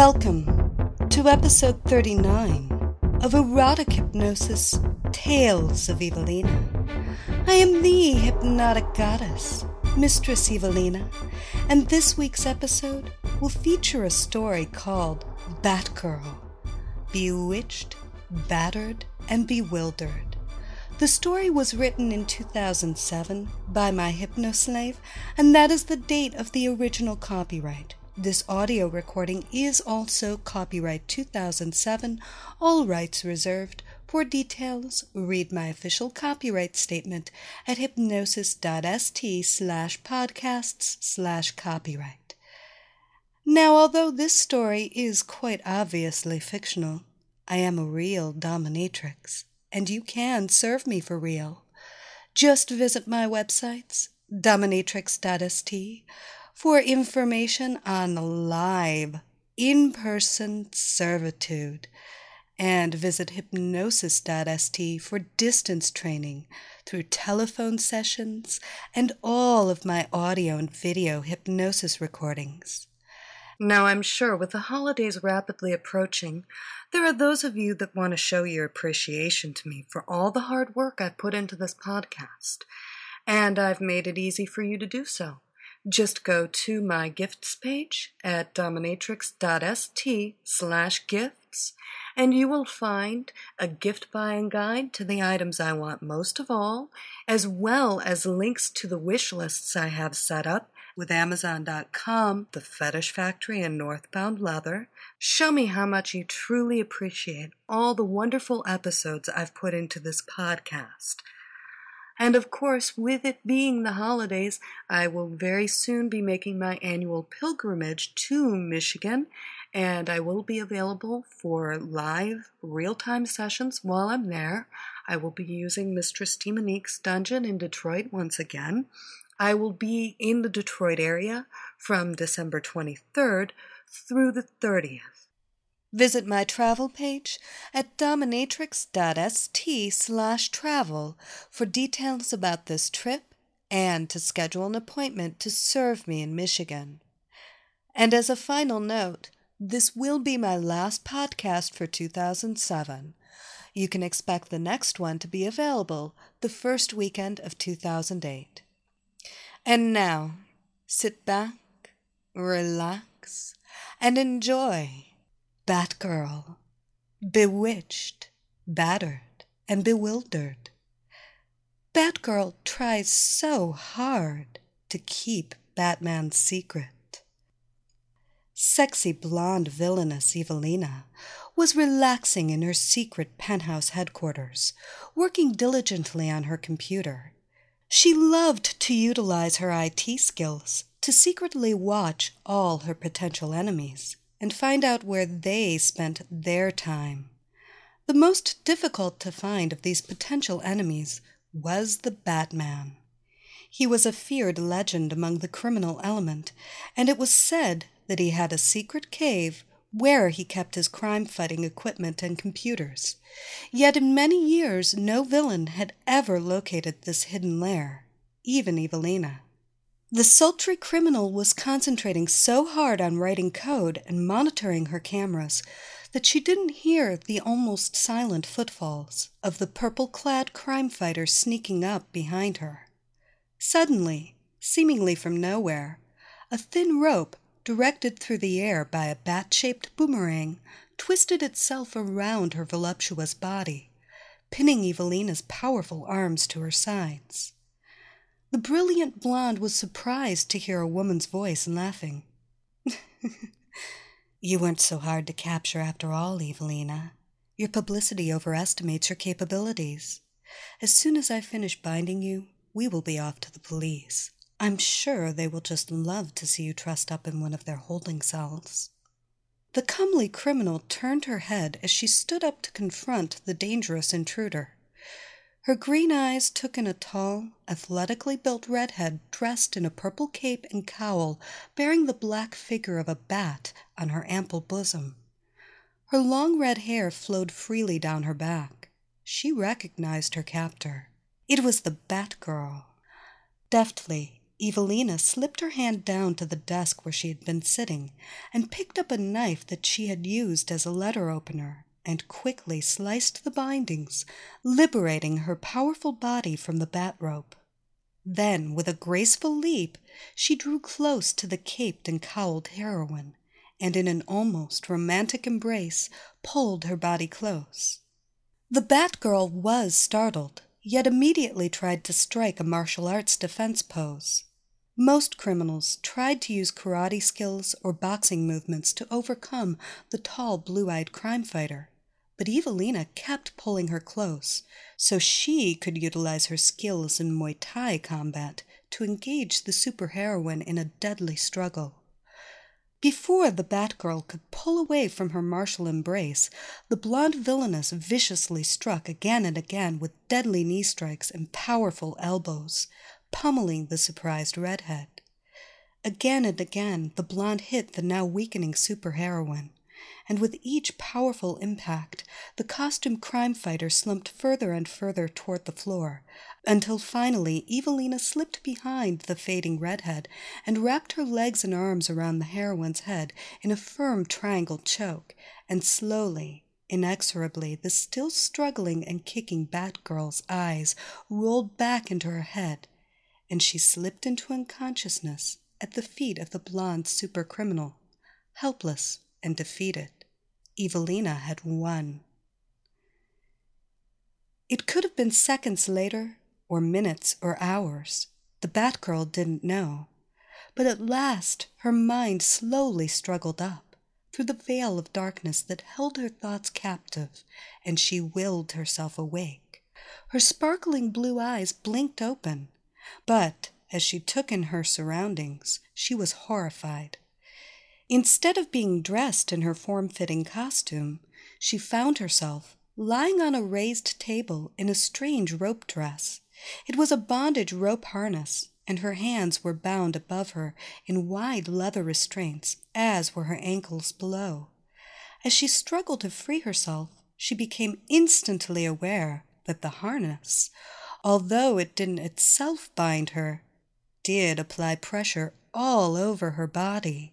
Welcome to episode 39 of Erotic Hypnosis Tales of Evelina. I am the hypnotic goddess, Mistress Evelina, and this week's episode will feature a story called Batgirl Bewitched, Battered, and Bewildered. The story was written in 2007 by my hypnoslave, and that is the date of the original copyright. This audio recording is also copyright 2007, all rights reserved. For details, read my official copyright statement at hypnosis.st slash podcasts slash copyright. Now, although this story is quite obviously fictional, I am a real dominatrix, and you can serve me for real. Just visit my websites, dominatrix.st, for information on live, in person servitude, and visit hypnosis.st for distance training through telephone sessions and all of my audio and video hypnosis recordings. Now, I'm sure with the holidays rapidly approaching, there are those of you that want to show your appreciation to me for all the hard work I've put into this podcast, and I've made it easy for you to do so. Just go to my gifts page at dominatrix.st slash gifts, and you will find a gift buying guide to the items I want most of all, as well as links to the wish lists I have set up with Amazon.com, The Fetish Factory, and Northbound Leather. Show me how much you truly appreciate all the wonderful episodes I've put into this podcast. And of course, with it being the holidays, I will very soon be making my annual pilgrimage to Michigan, and I will be available for live, real time sessions while I'm there. I will be using Mistress Demonique's dungeon in Detroit once again. I will be in the Detroit area from December 23rd through the 30th. Visit my travel page at dominatrix.st slash travel for details about this trip and to schedule an appointment to serve me in Michigan. And as a final note, this will be my last podcast for 2007. You can expect the next one to be available the first weekend of 2008. And now, sit back, relax, and enjoy Batgirl, bewitched, battered, and bewildered. Batgirl tries so hard to keep Batman's secret. Sexy blonde villainess Evelina was relaxing in her secret penthouse headquarters, working diligently on her computer. She loved to utilize her IT skills to secretly watch all her potential enemies and find out where they spent their time. The most difficult to find of these potential enemies was the Batman. He was a feared legend among the criminal element, and it was said that he had a secret cave where he kept his crime fighting equipment and computers. Yet in many years no villain had ever located this hidden lair, even Evelina. The sultry criminal was concentrating so hard on writing code and monitoring her cameras that she didn't hear the almost silent footfalls of the purple clad crime fighter sneaking up behind her. Suddenly, seemingly from nowhere, a thin rope directed through the air by a bat shaped boomerang twisted itself around her voluptuous body, pinning Evelina's powerful arms to her sides. The brilliant blonde was surprised to hear a woman's voice and laughing. you weren't so hard to capture after all, Evelina. Your publicity overestimates your capabilities. As soon as I finish binding you, we will be off to the police. I'm sure they will just love to see you trussed up in one of their holding cells. The comely criminal turned her head as she stood up to confront the dangerous intruder. Her green eyes took in a tall, athletically built redhead dressed in a purple cape and cowl bearing the black figure of a bat on her ample bosom. Her long red hair flowed freely down her back. She recognized her captor. It was the Bat Girl. Deftly, Evelina slipped her hand down to the desk where she had been sitting and picked up a knife that she had used as a letter opener and quickly sliced the bindings, liberating her powerful body from the bat rope. Then, with a graceful leap, she drew close to the caped and cowled heroine, and in an almost romantic embrace pulled her body close. The Bat Girl was startled, yet immediately tried to strike a martial arts defense pose. Most criminals tried to use karate skills or boxing movements to overcome the tall, blue eyed crime fighter, but Evelina kept pulling her close so she could utilize her skills in Muay Thai combat to engage the superheroine in a deadly struggle. Before the Batgirl could pull away from her martial embrace, the blonde villainess viciously struck again and again with deadly knee strikes and powerful elbows pummeling the surprised redhead. Again and again the blonde hit the now weakening superheroine, and with each powerful impact, the costumed crime fighter slumped further and further toward the floor, until finally Evelina slipped behind the fading redhead and wrapped her legs and arms around the heroine's head in a firm triangle choke, and slowly, inexorably, the still struggling and kicking Batgirl's eyes rolled back into her head and she slipped into unconsciousness at the feet of the blonde super criminal, helpless and defeated. Evelina had won. It could have been seconds later, or minutes, or hours. The Batgirl didn't know. But at last her mind slowly struggled up through the veil of darkness that held her thoughts captive, and she willed herself awake. Her sparkling blue eyes blinked open, but as she took in her surroundings, she was horrified. Instead of being dressed in her form fitting costume, she found herself lying on a raised table in a strange rope dress. It was a bondage rope harness, and her hands were bound above her in wide leather restraints, as were her ankles below. As she struggled to free herself, she became instantly aware that the harness, although it didn't itself bind her, did apply pressure all over her body.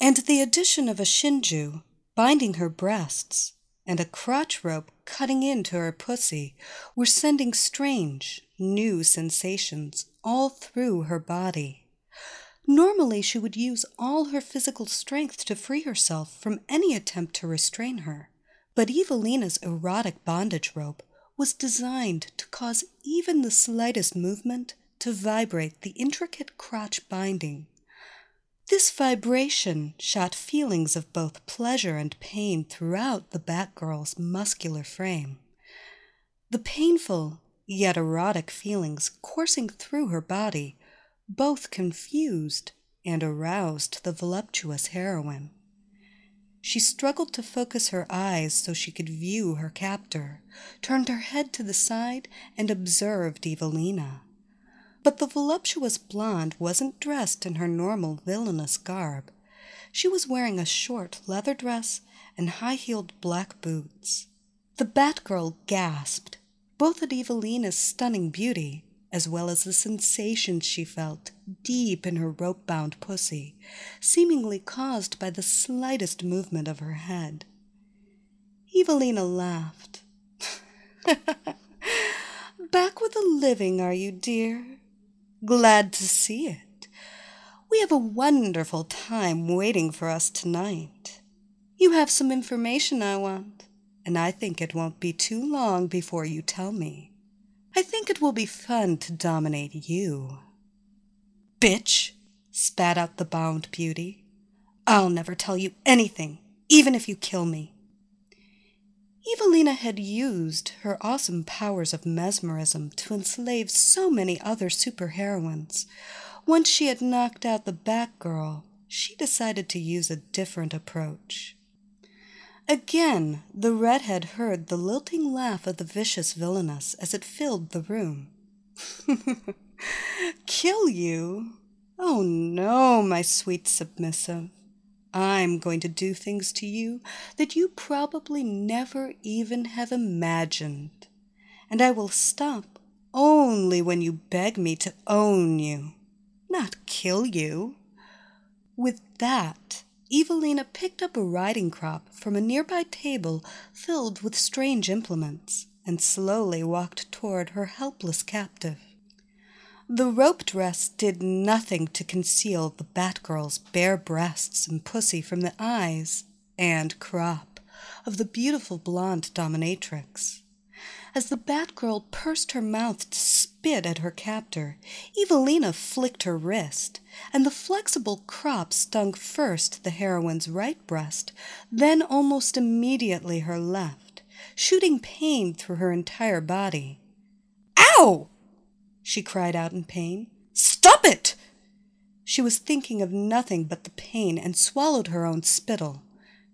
And the addition of a shinju binding her breasts and a crotch rope cutting into her pussy were sending strange, new sensations all through her body. Normally, she would use all her physical strength to free herself from any attempt to restrain her, but Evelina's erotic bondage rope was designed to cause even the slightest movement to vibrate the intricate crotch binding. This vibration shot feelings of both pleasure and pain throughout the Batgirl's muscular frame. The painful yet erotic feelings coursing through her body both confused and aroused the voluptuous heroine. She struggled to focus her eyes so she could view her captor, turned her head to the side, and observed Evelina. But the voluptuous blonde wasn't dressed in her normal villainous garb. She was wearing a short leather dress and high heeled black boots. The Batgirl gasped, both at Evelina's stunning beauty as well as the sensations she felt deep in her rope bound pussy, seemingly caused by the slightest movement of her head. Evelina laughed. Back with the living, are you, dear? Glad to see it. We have a wonderful time waiting for us tonight. You have some information I want, and I think it won't be too long before you tell me. I think it will be fun to dominate you. Bitch, spat out the bound beauty. I'll never tell you anything, even if you kill me. Evelina had used her awesome powers of mesmerism to enslave so many other superheroines. Once she had knocked out the Batgirl, she decided to use a different approach. Again, the redhead heard the lilting laugh of the vicious villainess as it filled the room. Kill you? Oh no, my sweet submissive. I'm going to do things to you that you probably never even have imagined. And I will stop only when you beg me to own you, not kill you. With that, Evelina picked up a riding crop from a nearby table filled with strange implements and slowly walked toward her helpless captive. The rope dress did nothing to conceal the Batgirl's bare breasts and pussy from the eyes and crop of the beautiful blonde dominatrix. As the Batgirl pursed her mouth to spit at her captor, Evelina flicked her wrist, and the flexible crop stung first the heroine's right breast, then almost immediately her left, shooting pain through her entire body. Ow! she cried out in pain. Stop it! She was thinking of nothing but the pain and swallowed her own spittle.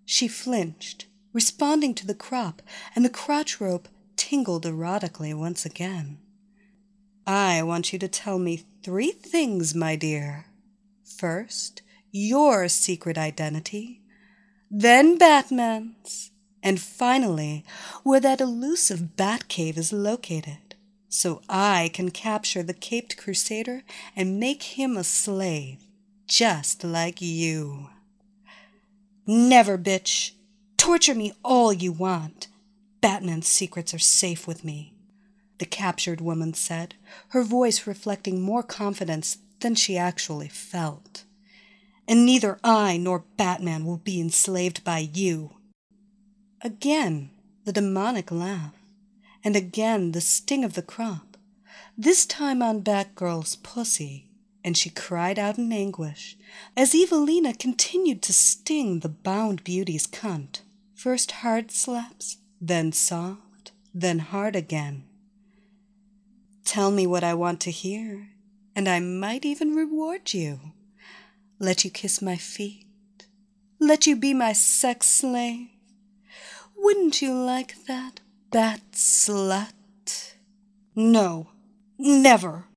She flinched, responding to the crop, and the crotch rope tingled erotically once again. I want you to tell me three things, my dear. First, your secret identity, then Batman's, and finally, where that elusive Batcave is located so I can capture the caped crusader and make him a slave, just like you. Never, bitch. Torture me all you want. Batman's secrets are safe with me, the captured woman said, her voice reflecting more confidence than she actually felt. And neither I nor Batman will be enslaved by you. Again, the demonic laugh and again the sting of the crop, this time on Batgirl's pussy, and she cried out in anguish as Evelina continued to sting the bound beauty's cunt, first hard slaps, then soft, then hard again. Tell me what I want to hear, and I might even reward you. Let you kiss my feet, let you be my sex slave. Wouldn't you like that, bat slut. No, never,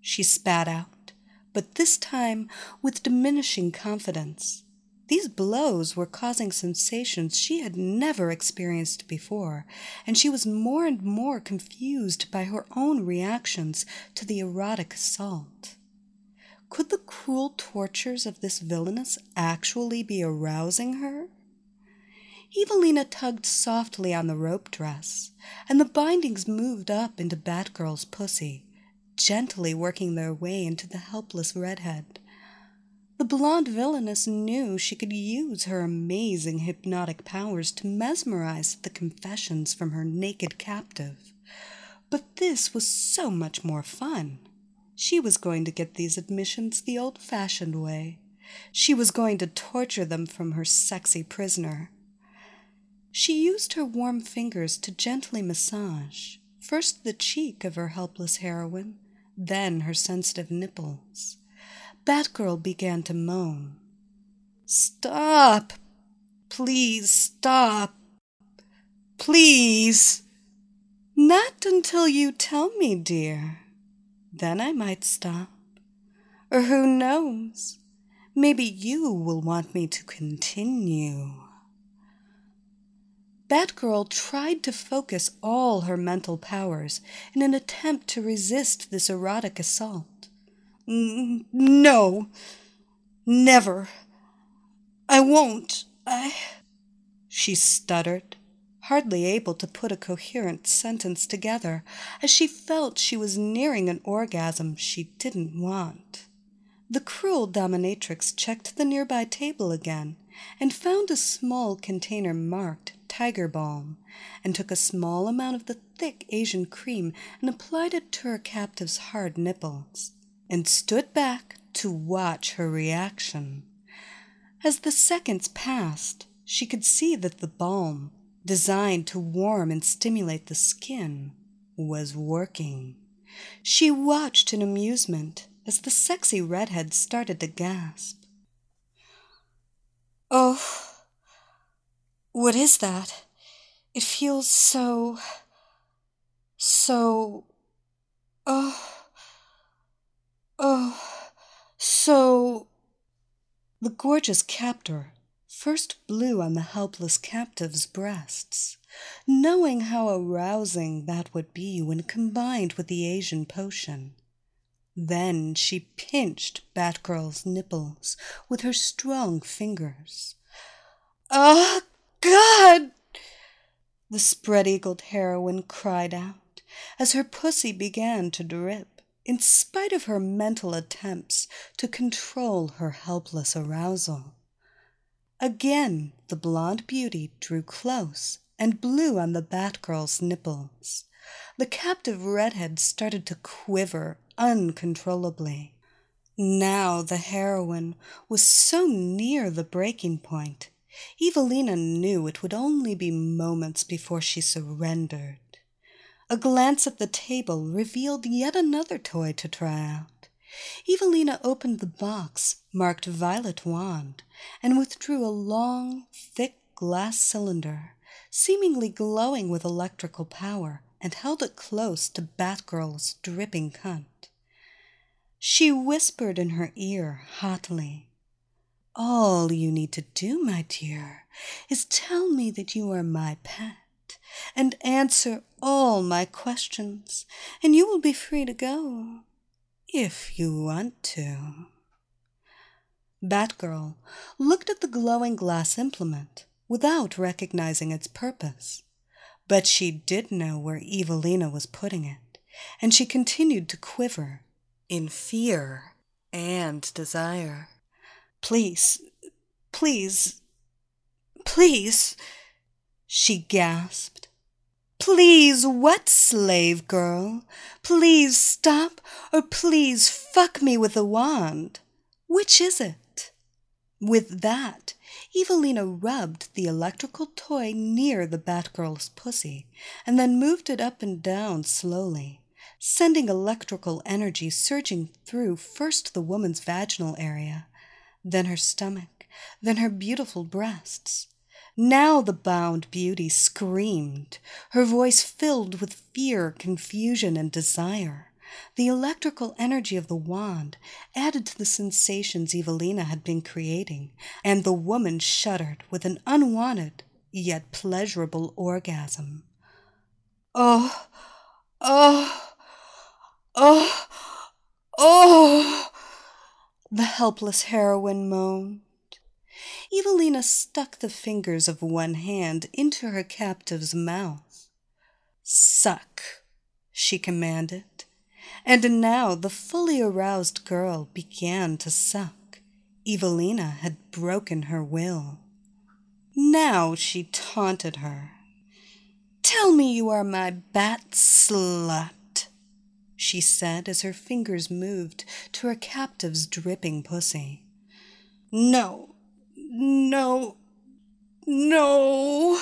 she spat out, but this time with diminishing confidence. These blows were causing sensations she had never experienced before, and she was more and more confused by her own reactions to the erotic assault. Could the cruel tortures of this villainess actually be arousing her? Evelina tugged softly on the rope dress, and the bindings moved up into Batgirl's pussy, gently working their way into the helpless redhead. The blonde villainess knew she could use her amazing hypnotic powers to mesmerize the confessions from her naked captive. But this was so much more fun. She was going to get these admissions the old fashioned way. She was going to torture them from her sexy prisoner. She used her warm fingers to gently massage, first the cheek of her helpless heroine, then her sensitive nipples. Batgirl began to moan. Stop! Please stop! Please! Not until you tell me, dear. Then I might stop. Or who knows? Maybe you will want me to continue. Batgirl tried to focus all her mental powers in an attempt to resist this erotic assault. No, never. I won't. I. She stuttered, hardly able to put a coherent sentence together, as she felt she was nearing an orgasm she didn't want. The cruel dominatrix checked the nearby table again and found a small container marked tiger balm, and took a small amount of the thick Asian cream and applied it to her captive's hard nipples, and stood back to watch her reaction. As the seconds passed, she could see that the balm, designed to warm and stimulate the skin, was working. She watched in amusement as the sexy redhead started to gasp. Oh, what is that? It feels so. so. oh. oh. so. The gorgeous captor first blew on the helpless captive's breasts, knowing how arousing that would be when combined with the Asian potion. Then she pinched Batgirl's nipples with her strong fingers. Ah, God! The spread eagled heroine cried out as her pussy began to drip, in spite of her mental attempts to control her helpless arousal. Again the blonde beauty drew close and blew on the Batgirl's nipples. The captive redhead started to quiver uncontrollably. Now the heroine was so near the breaking point, Evelina knew it would only be moments before she surrendered. A glance at the table revealed yet another toy to try out. Evelina opened the box marked Violet Wand and withdrew a long, thick glass cylinder, seemingly glowing with electrical power, and held it close to Batgirl's dripping cunt. She whispered in her ear hotly, All you need to do, my dear, is tell me that you are my pet and answer all my questions, and you will be free to go if you want to. Batgirl looked at the glowing glass implement without recognizing its purpose. But she did know where Evelina was putting it, and she continued to quiver in fear and desire. Please, please, please, she gasped. Please, what, slave girl? Please stop, or please fuck me with a wand. Which is it? With that, Evelina rubbed the electrical toy near the Batgirl's pussy and then moved it up and down slowly, sending electrical energy surging through first the woman's vaginal area, then her stomach, then her beautiful breasts. Now the bound beauty screamed, her voice filled with fear, confusion, and desire. The electrical energy of the wand added to the sensations Evelina had been creating, and the woman shuddered with an unwanted yet pleasurable orgasm. Oh, oh, oh, oh, the helpless heroine moaned. Evelina stuck the fingers of one hand into her captive's mouth. Suck, she commanded and now the fully aroused girl began to suck. Evelina had broken her will. Now she taunted her. Tell me you are my bat slut, she said as her fingers moved to her captive's dripping pussy. No, no, no,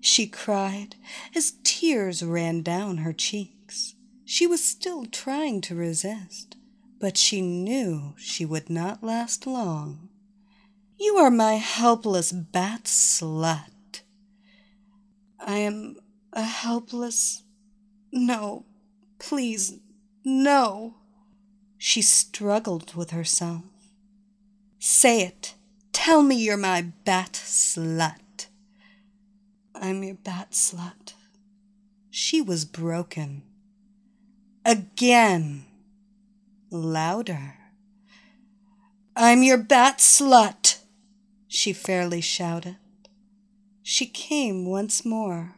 she cried as tears ran down her cheeks. She was still trying to resist, but she knew she would not last long. You are my helpless bat slut. I am a helpless. No, please, no. She struggled with herself. Say it. Tell me you're my bat slut. I'm your bat slut. She was broken. Again. Louder. I'm your bat slut, she fairly shouted. She came once more.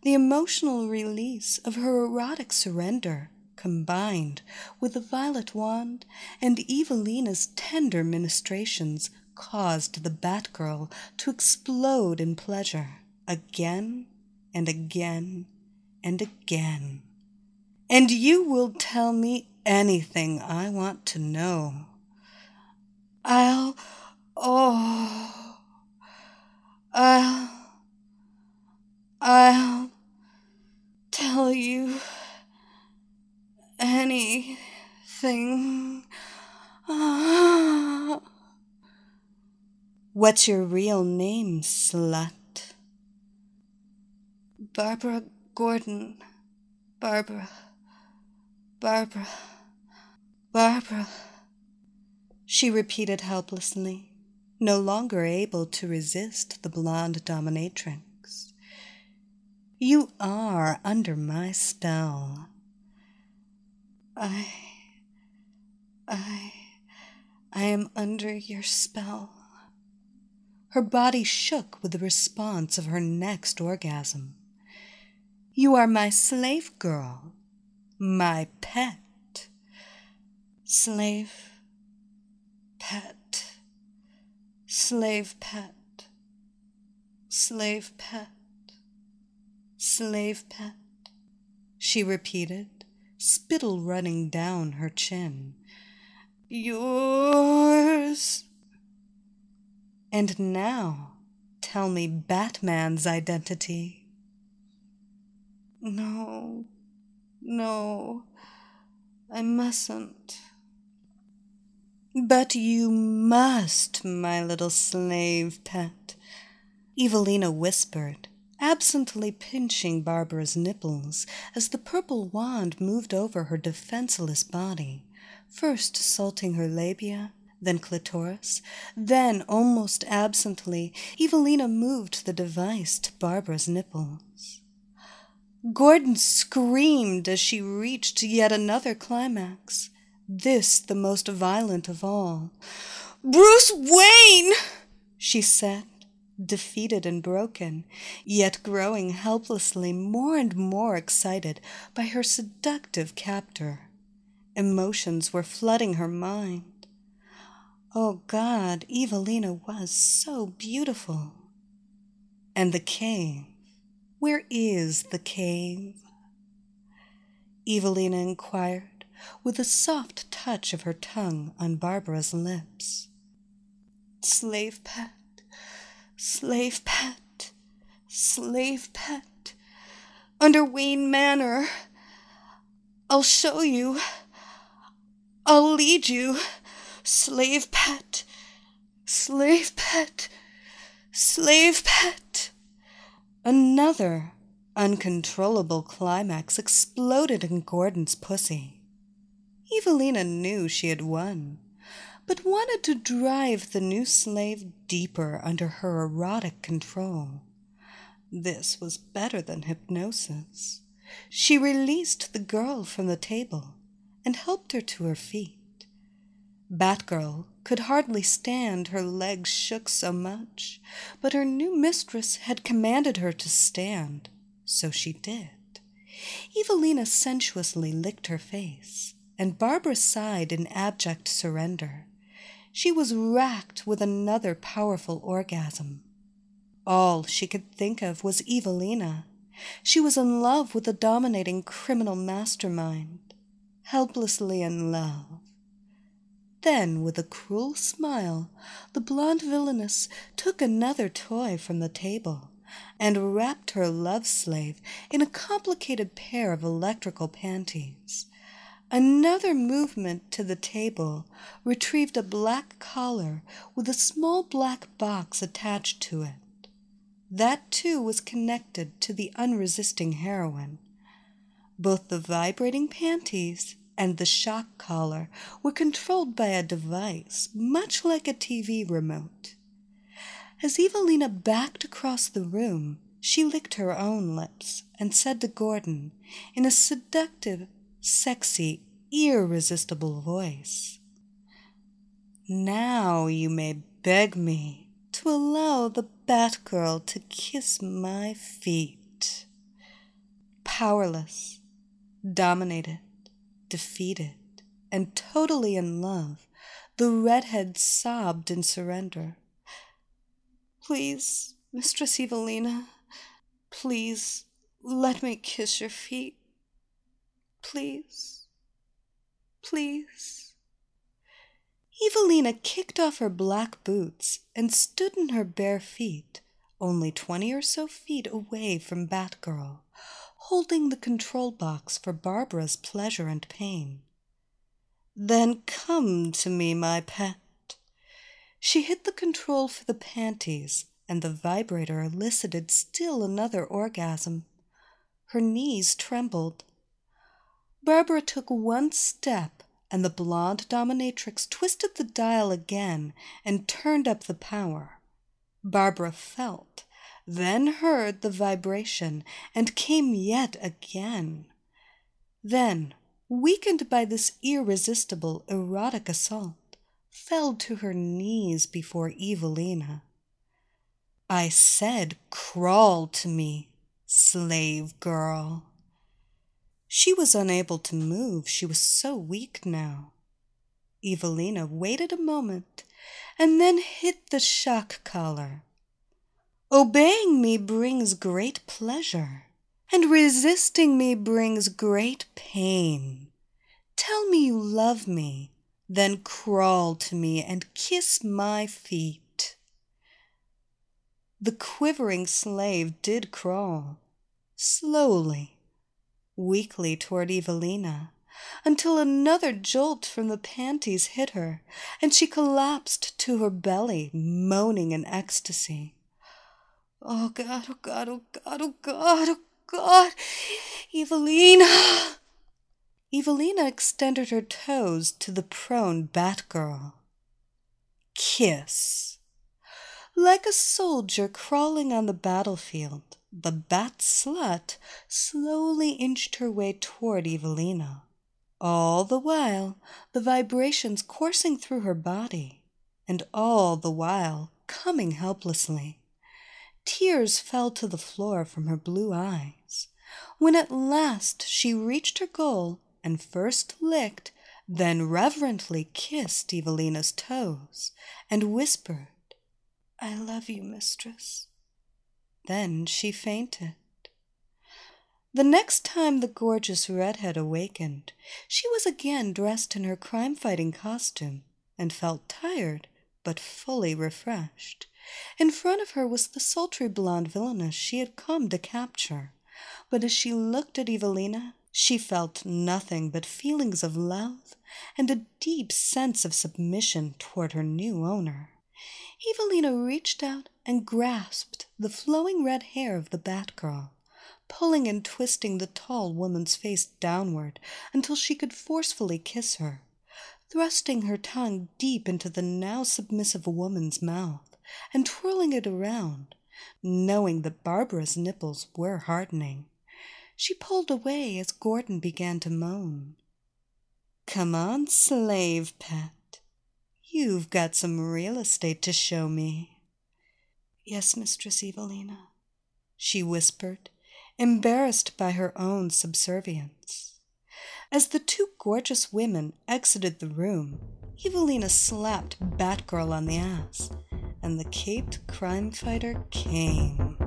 The emotional release of her erotic surrender combined with the violet wand and Evelina's tender ministrations caused the Batgirl to explode in pleasure again and again and again and you will tell me anything I want to know. I'll, oh, I'll, I'll tell you anything. Ah. What's your real name, slut? Barbara Gordon. Barbara. Barbara. Barbara. She repeated helplessly, no longer able to resist the blonde dominatrix. You are under my spell. I. I. I am under your spell. Her body shook with the response of her next orgasm. You are my slave girl, my pet. Slave, pet, slave pet, slave pet, slave pet, she repeated, spittle running down her chin. Yours. And now, tell me Batman's identity. No, no, I mustn't. But you must, my little slave pet, Evelina whispered, absently pinching Barbara's nipples as the purple wand moved over her defenseless body, first salting her labia, then clitoris, then, almost absently, Evelina moved the device to Barbara's nipples. Gordon screamed as she reached yet another climax, this the most violent of all. Bruce Wayne! she said, defeated and broken, yet growing helplessly more and more excited by her seductive captor. Emotions were flooding her mind. Oh God, Evelina was so beautiful. And the cave. Where is the cave? Evelina inquired, with a soft touch of her tongue on Barbara's lips. Slave pet, slave pet, slave pet, under Wayne Manor. I'll show you. I'll lead you, slave pet, slave pet, slave pet. Another uncontrollable climax exploded in Gordon's pussy. Evelina knew she had won, but wanted to drive the new slave deeper under her erotic control. This was better than hypnosis. She released the girl from the table and helped her to her feet. Batgirl could hardly stand, her legs shook so much, but her new mistress had commanded her to stand, so she did. Evelina sensuously licked her face, and Barbara sighed in abject surrender. She was racked with another powerful orgasm. All she could think of was Evelina. She was in love with the dominating criminal mastermind, helplessly in love. Then, with a cruel smile, the blonde villainess took another toy from the table and wrapped her love slave in a complicated pair of electrical panties. Another movement to the table retrieved a black collar with a small black box attached to it. That too was connected to the unresisting heroine. Both the vibrating panties and the shock collar were controlled by a device much like a TV remote. As Evelina backed across the room, she licked her own lips and said to Gordon in a seductive, sexy, irresistible voice, Now you may beg me to allow the Batgirl to kiss my feet. Powerless, dominated, defeated, and totally in love, the redhead sobbed in surrender. Please, Mistress Evelina, please let me kiss your feet. Please, please. Evelina kicked off her black boots and stood in her bare feet, only twenty or so feet away from Batgirl, holding the control box for Barbara's pleasure and pain. Then come to me, my pet. She hit the control for the panties, and the vibrator elicited still another orgasm. Her knees trembled. Barbara took one step, and the blonde dominatrix twisted the dial again and turned up the power. Barbara felt, then heard the vibration, and came yet again. Then, weakened by this irresistible erotic assault, fell to her knees before Evelina. I said, crawl to me, slave girl. She was unable to move, she was so weak now. Evelina waited a moment and then hit the shock collar. Obeying me brings great pleasure, and resisting me brings great pain. Tell me you love me, then crawl to me and kiss my feet. The quivering slave did crawl, slowly, weakly toward Evelina, until another jolt from the panties hit her, and she collapsed to her belly, moaning in ecstasy. Oh God, oh God, oh God, oh God, oh God, Evelina! Evelina extended her toes to the prone Batgirl. Kiss. Like a soldier crawling on the battlefield, the bat slut slowly inched her way toward Evelina, all the while the vibrations coursing through her body, and all the while coming helplessly. Tears fell to the floor from her blue eyes. When at last she reached her goal and first licked, then reverently kissed Evelina's toes, and whispered, I love you, mistress. Then she fainted. The next time the gorgeous redhead awakened, she was again dressed in her crime fighting costume and felt tired but fully refreshed. In front of her was the sultry blonde villainess she had come to capture. But as she looked at Evelina, she felt nothing but feelings of love and a deep sense of submission toward her new owner. Evelina reached out and grasped the flowing red hair of the Batgirl, pulling and twisting the tall woman's face downward until she could forcefully kiss her, thrusting her tongue deep into the now submissive woman's mouth and twirling it around, knowing that Barbara's nipples were hardening. She pulled away as Gordon began to moan. Come on, slave pet. You've got some real estate to show me. Yes, Mistress Evelina, she whispered, embarrassed by her own subservience. As the two gorgeous women exited the room, Evelina slapped Batgirl on the ass, and the caped crime fighter came.